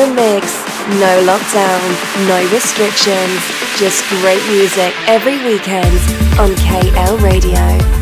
the mix, no lockdown, no restrictions, just great music every weekend on KL Radio.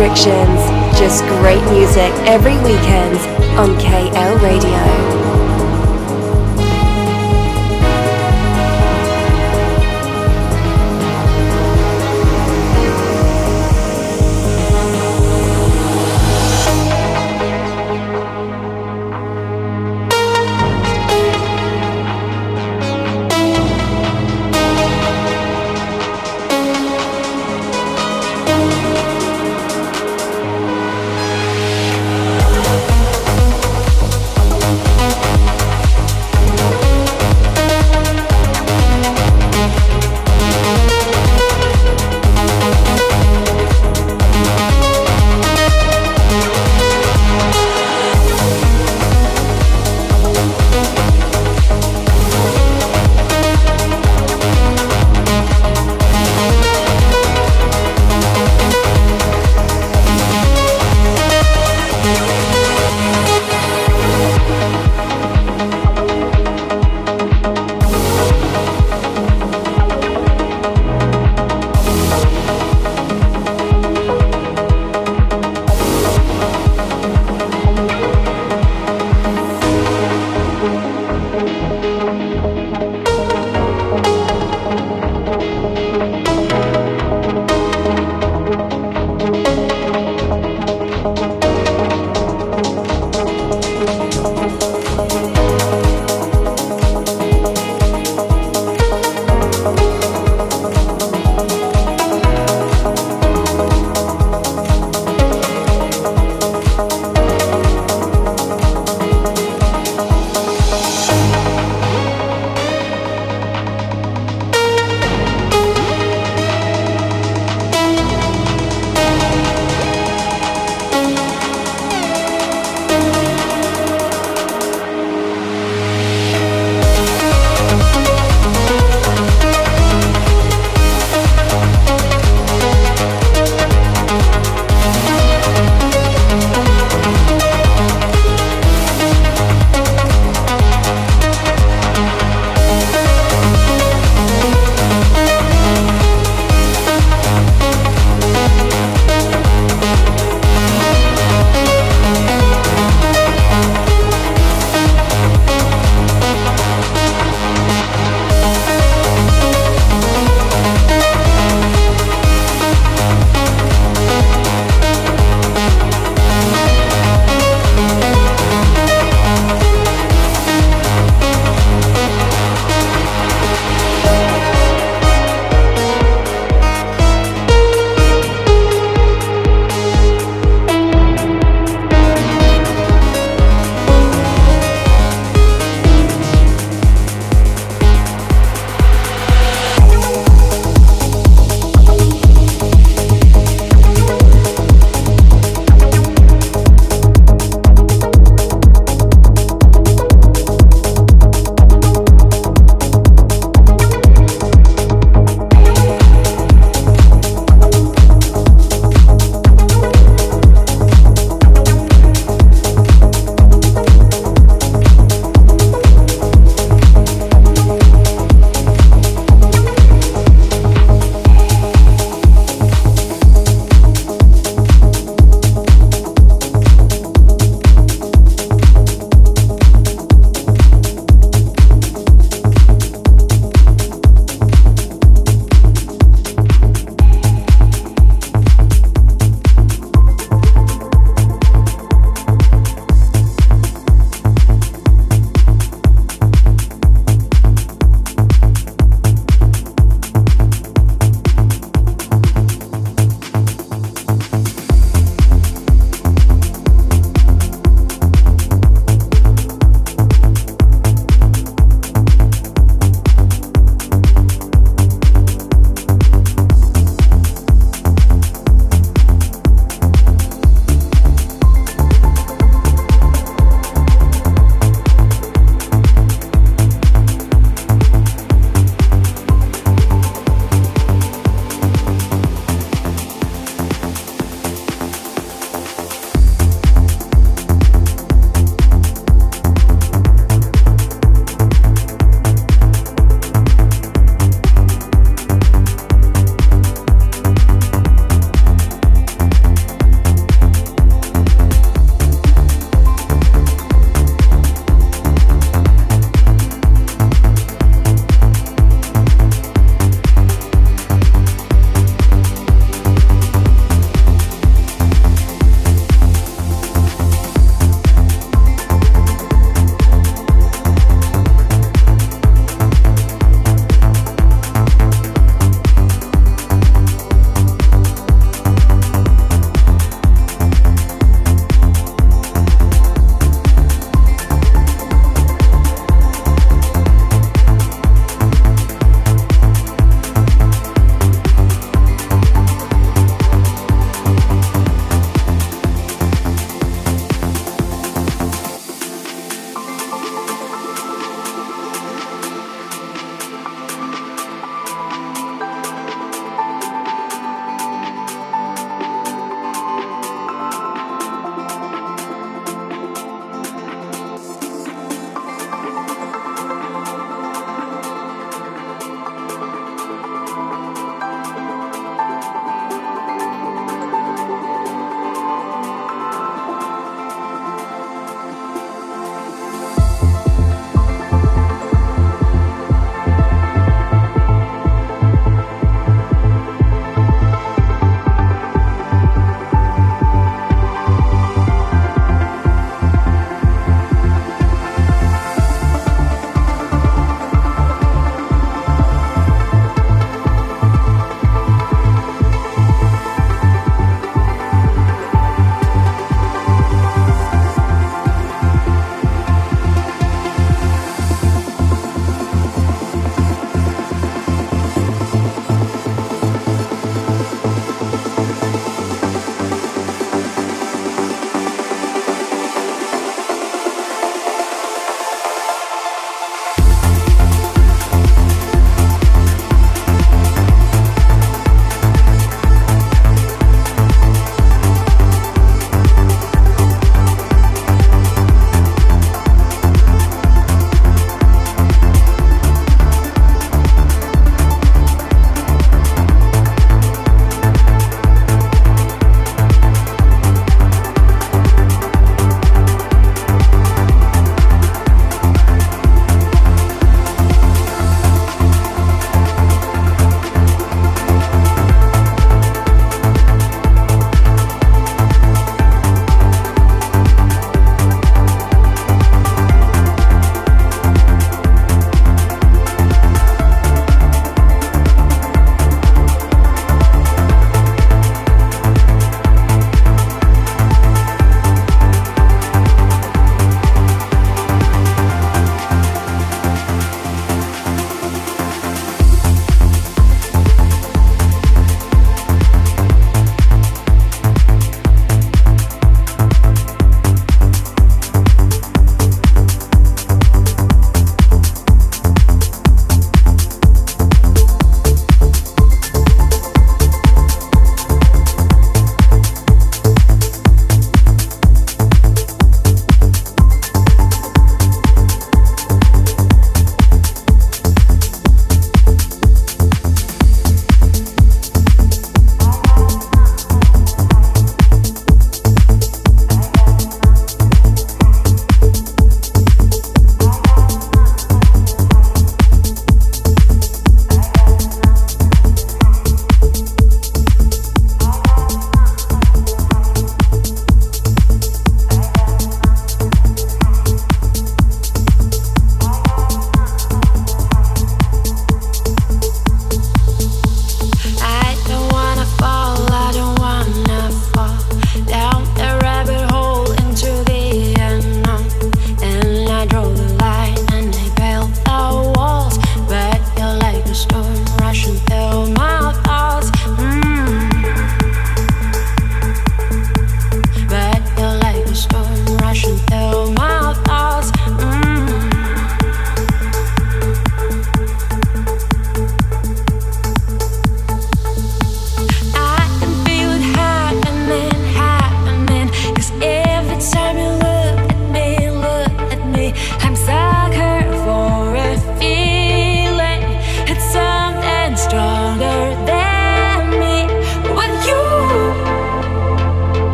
Restrictions, just great music every weekend on KL Radio.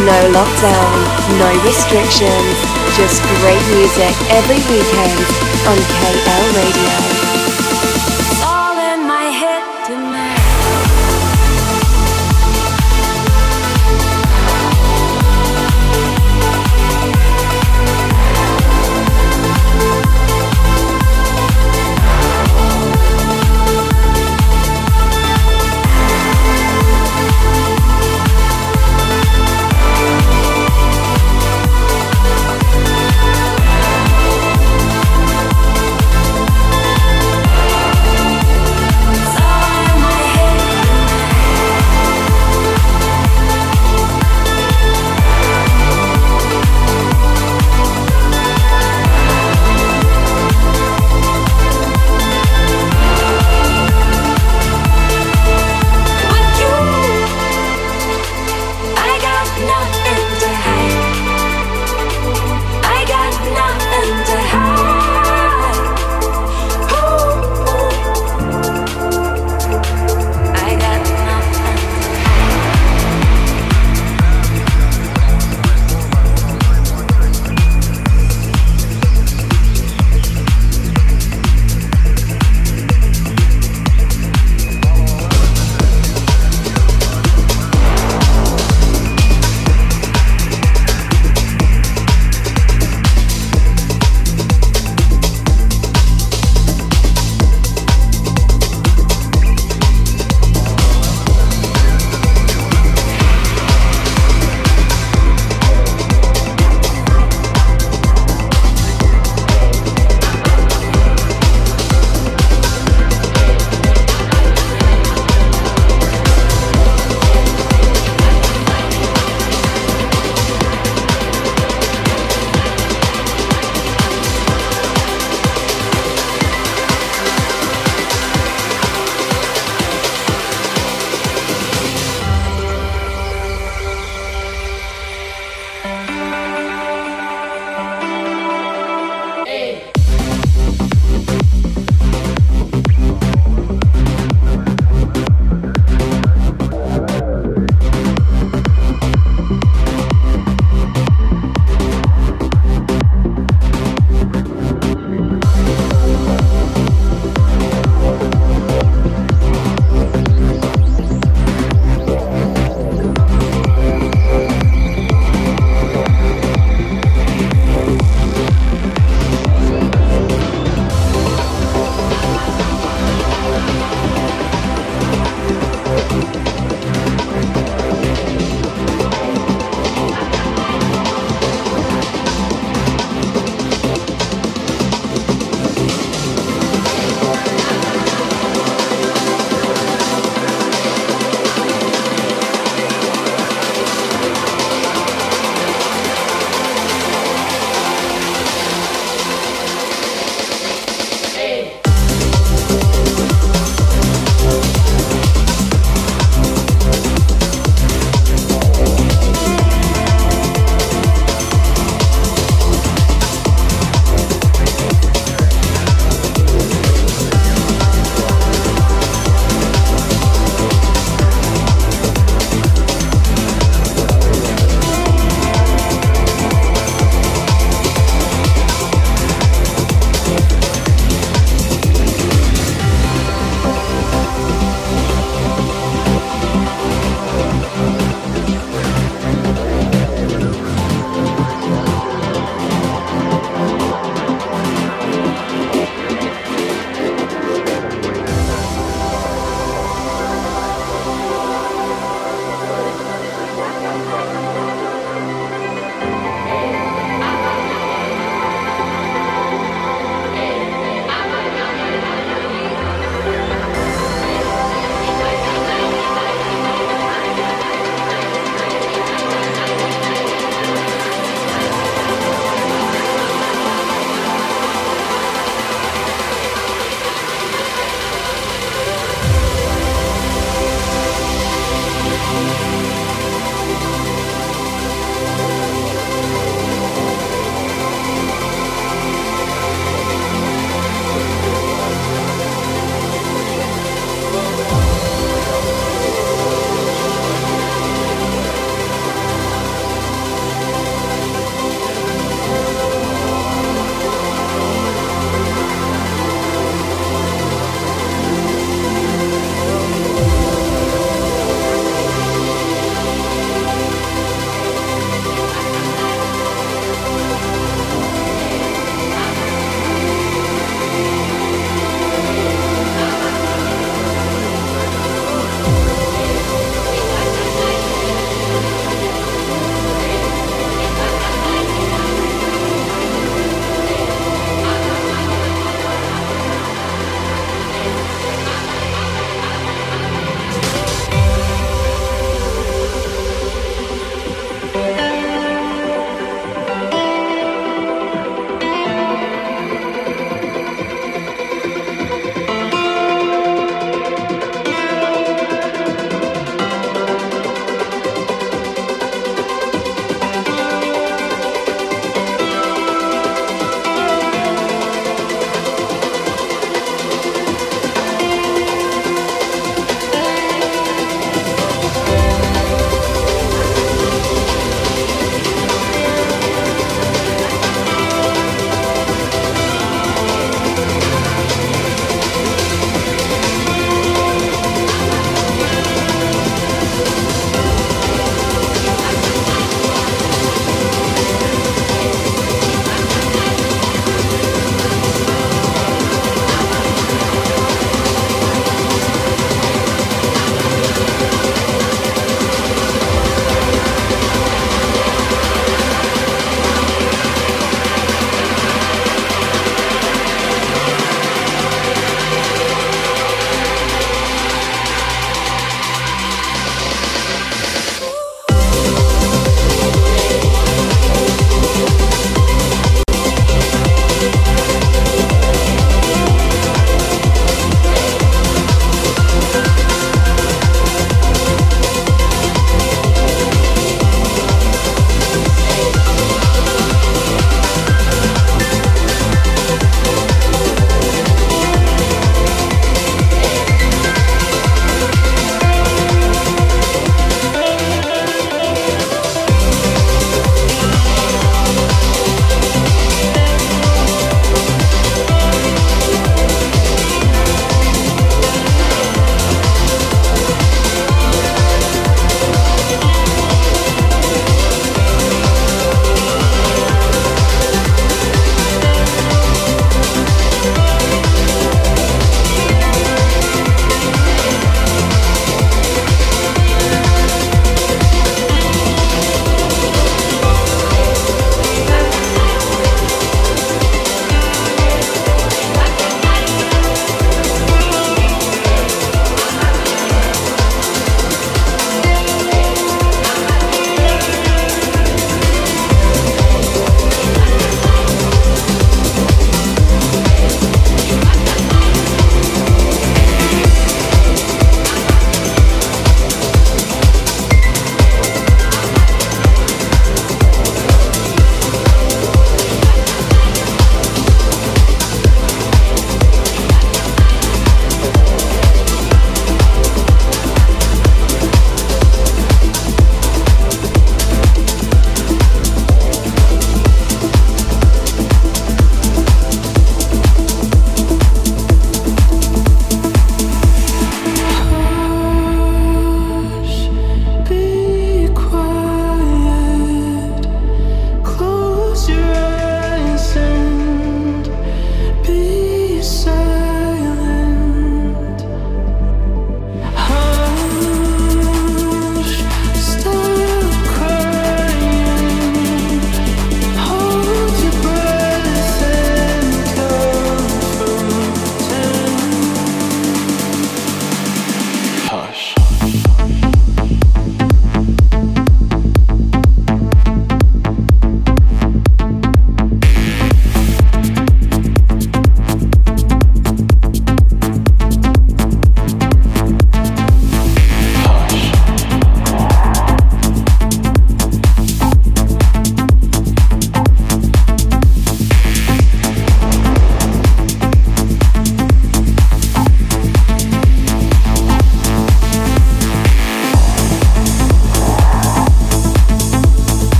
No lockdown, no restrictions, just great music every weekend on KL Radio.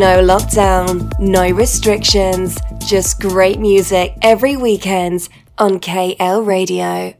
No lockdown, no restrictions, just great music every weekend on KL Radio.